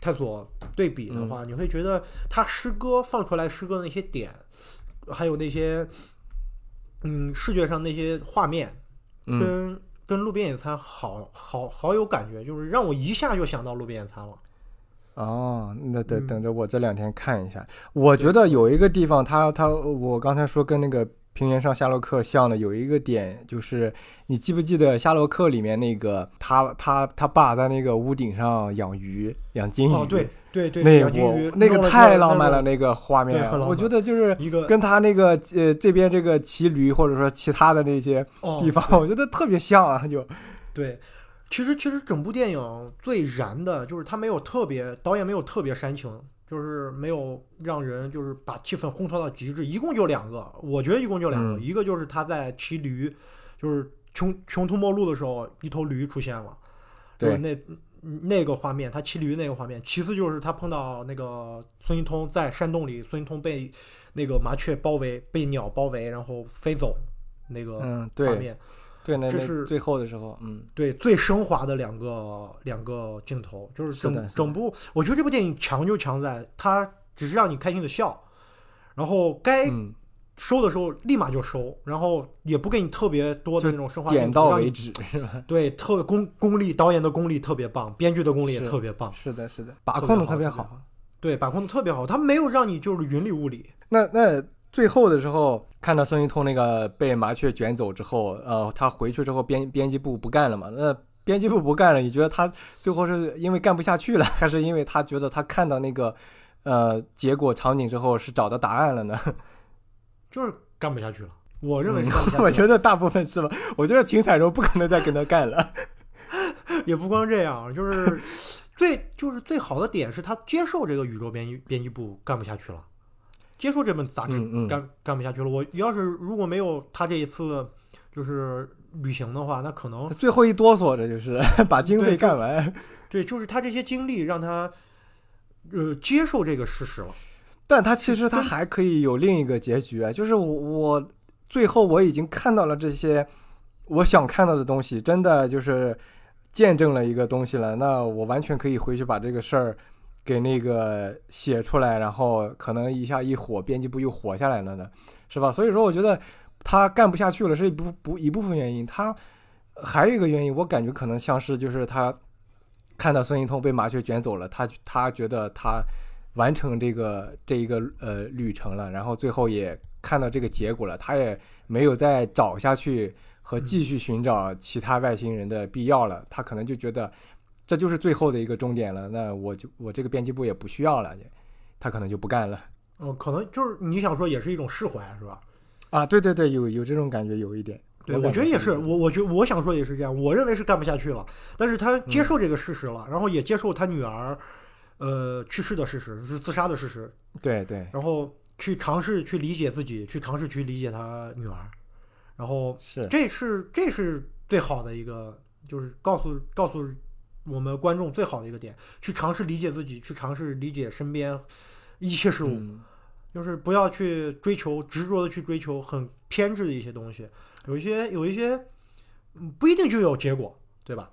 探索对比的话，你会觉得他诗歌放出来诗歌的那些点，还有那些，嗯，视觉上那些画面，嗯，跟、跟路边野餐好好好有感觉，就是让我一下就想到路边野餐了。哦，那等嗯等着我这两天看一下。我觉得有一个地方它，它我刚才说跟那个平原上夏洛克像的有一个点，就是你记不记得夏洛克里面那个他他他爸在那个屋顶上养鱼养金鱼？哦，对对对，那养金鱼我那个太浪漫了，那那个画面我觉得就是一个跟他那个呃这边这个骑驴或者说其他的那些哦地方，我觉得特别像啊，就。对，其实其实整部电影最燃的就是他没有特别导演没有特别煽情，就是没有让人就是把气氛烘托到极致。一共就两个，我觉得一共就两个，嗯一个就是他在骑驴，就是穷穷途末路的时候，一头驴出现了，对那那个画面，他骑驴那个画面。其次就是他碰到那个孙一通在山洞里，孙一通被那个麻雀包围，被鸟包围，然后飞走那个嗯画对面。对，那这是最后的时候，嗯，对最升华的两个两个镜头，就是整整部，我觉得这部电影强就强在它只是让你开心的笑，然后该嗯，收的时候立马就收，然后也不给你特别多的那种升华点到为止，是吧？对，特功功力，导演的功力特别棒，编剧的功力也特别棒，是的，是的，把控的特别好。对，把控的特别好，他没有让你就是云里雾里。那那最后的时候，看到孙一通那个被麻雀卷走之后，呃，他回去之后编编辑部不干了嘛？那编辑部不干了，你觉得他最后是因为干不下去了，[laughs] 还是因为他觉得他看到那个呃结果场景之后是找到答案了呢？[laughs] 就是干不下去了。我认为是嗯干不下去了。我觉得大部分是吧？我觉得秦彩荣不可能再跟他干了。[laughs] 也不光这样，就是最就是最好的点是他接受这个宇宙编辑编辑部干不下去了，接受这本杂志嗯嗯干、干不下去了。我要是如果没有他这一次就是旅行的话，那可能最后一哆嗦，这就是 [laughs] 把经费干完。对，就是他这些经历让他呃接受这个事实了。但他其实他还可以有另一个结局啊，就是我我最后我已经看到了这些我想看到的东西，真的就是见证了一个东西了。那我完全可以回去把这个事儿给那个写出来，然后可能一下一火，编辑部又火下来了呢，是吧？所以说，我觉得他干不下去了是一部不一部分原因，他还有一个原因，我感觉可能像是就是他看到孙一通被麻雀卷走了，他他觉得他。完成这个这一个呃旅程了，然后最后也看到这个结果了，他也没有再找下去和继续寻找其他外星人的必要了，他可能就觉得这就是最后的一个终点了，那我就我这个编辑部也不需要了，他可能就不干了。嗯、可能就是你想说也是一种释怀，是吧？啊，对对对，有有这种感觉，有一点，对，我觉得也是，我我觉我想说也是这样，我认为是干不下去了，但是他嗯接受这个事实了，然后也接受他女儿，呃，去世的事实，是自杀的事实，对对然后去尝试去理解自己，去尝试去理解他女儿，然后是，这是这是最好的一个，就是告诉告诉我们观众最好的一个点，去尝试理解自己，去尝试理解身边一切事物，嗯就是不要去追求执着的去追求很偏执的一些东西，有一些有一些嗯不一定就有结果，对吧？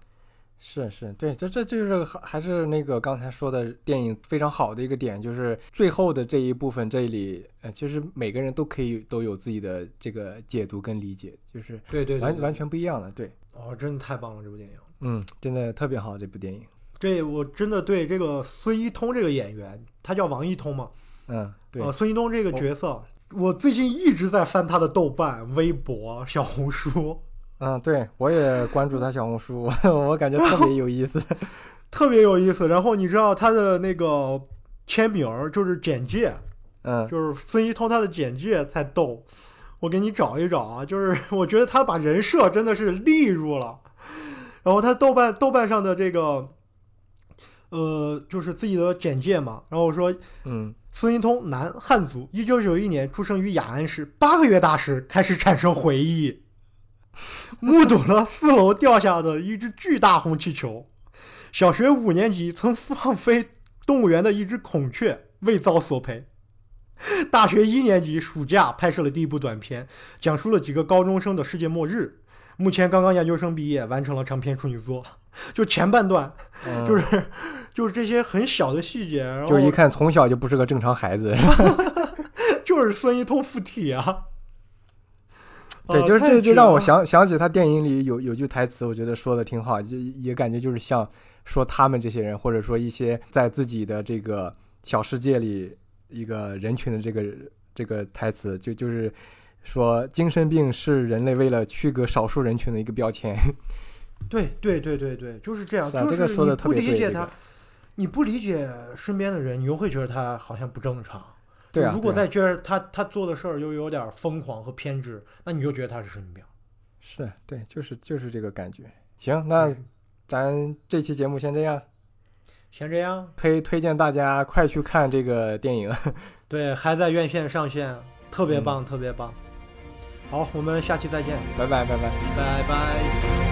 是是，对，这这就是还还是那个刚才说的电影非常好的一个点，就是最后的这一部分这里，呃，其实每个人都可以都有自己的这个解读跟理解，就是对对完完全不一样的，对，哦，真的太棒了这部电影。嗯，真的特别好这部电影，这我真的对这个孙一通这个演员，他叫王一通嘛，嗯，对呃，，孙一通这个角色，我最近一直在翻他的豆瓣、微博、小红书，嗯，对我也关注他小红书，[laughs] 我感觉特别有意思，[laughs] 特别有意思。然后你知道他的那个签名儿就是简介，嗯，就是孙一通他的简介才逗。我给你找一找啊，就是 [laughs] 我觉得他把人设真的是立住了。然后他豆瓣豆瓣上的这个，呃，就是自己的简介嘛。然后说嗯，孙一通，男，汉族，一九九一年出生于雅安市，八个月大时开始产生回忆，[laughs] 目睹了四楼掉下的一只巨大红气球。小学五年级曾放飞动物园的一只孔雀，未遭索赔。大学一年级暑假拍摄了第一部短片，讲述了几个高中生的世界末日。目前刚刚研究生毕业，完成了长篇处女作。[laughs] 就前半段，嗯就是就是这些很小的细节，然后就一看从小就不是个正常孩子，[laughs] 就是孙一通附体啊。[laughs] 对，呃就是这就让我想想起他电影里有有句台词，我觉得说的挺好，就也感觉就是像说他们这些人，或者说一些在自己的这个小世界里一个人群的这个这个台词，就就是说精神病是人类为了区隔少数人群的一个标签。[laughs] 对对对对对，就是这样。就是这个说的特别对。你不理解他，你不理解身边的人，你又会觉得他好像不正常。对啊。如果再觉得他他做的事儿又有点疯狂和偏执，那你就觉得他是神经病。是对，就是就是这个感觉。行，那咱这期节目先这样。先这样。推推荐大家快去看这个电影。[laughs] 对，还在院线上线，特别棒，特别棒。好，我们下期再见。拜拜，拜拜，拜拜。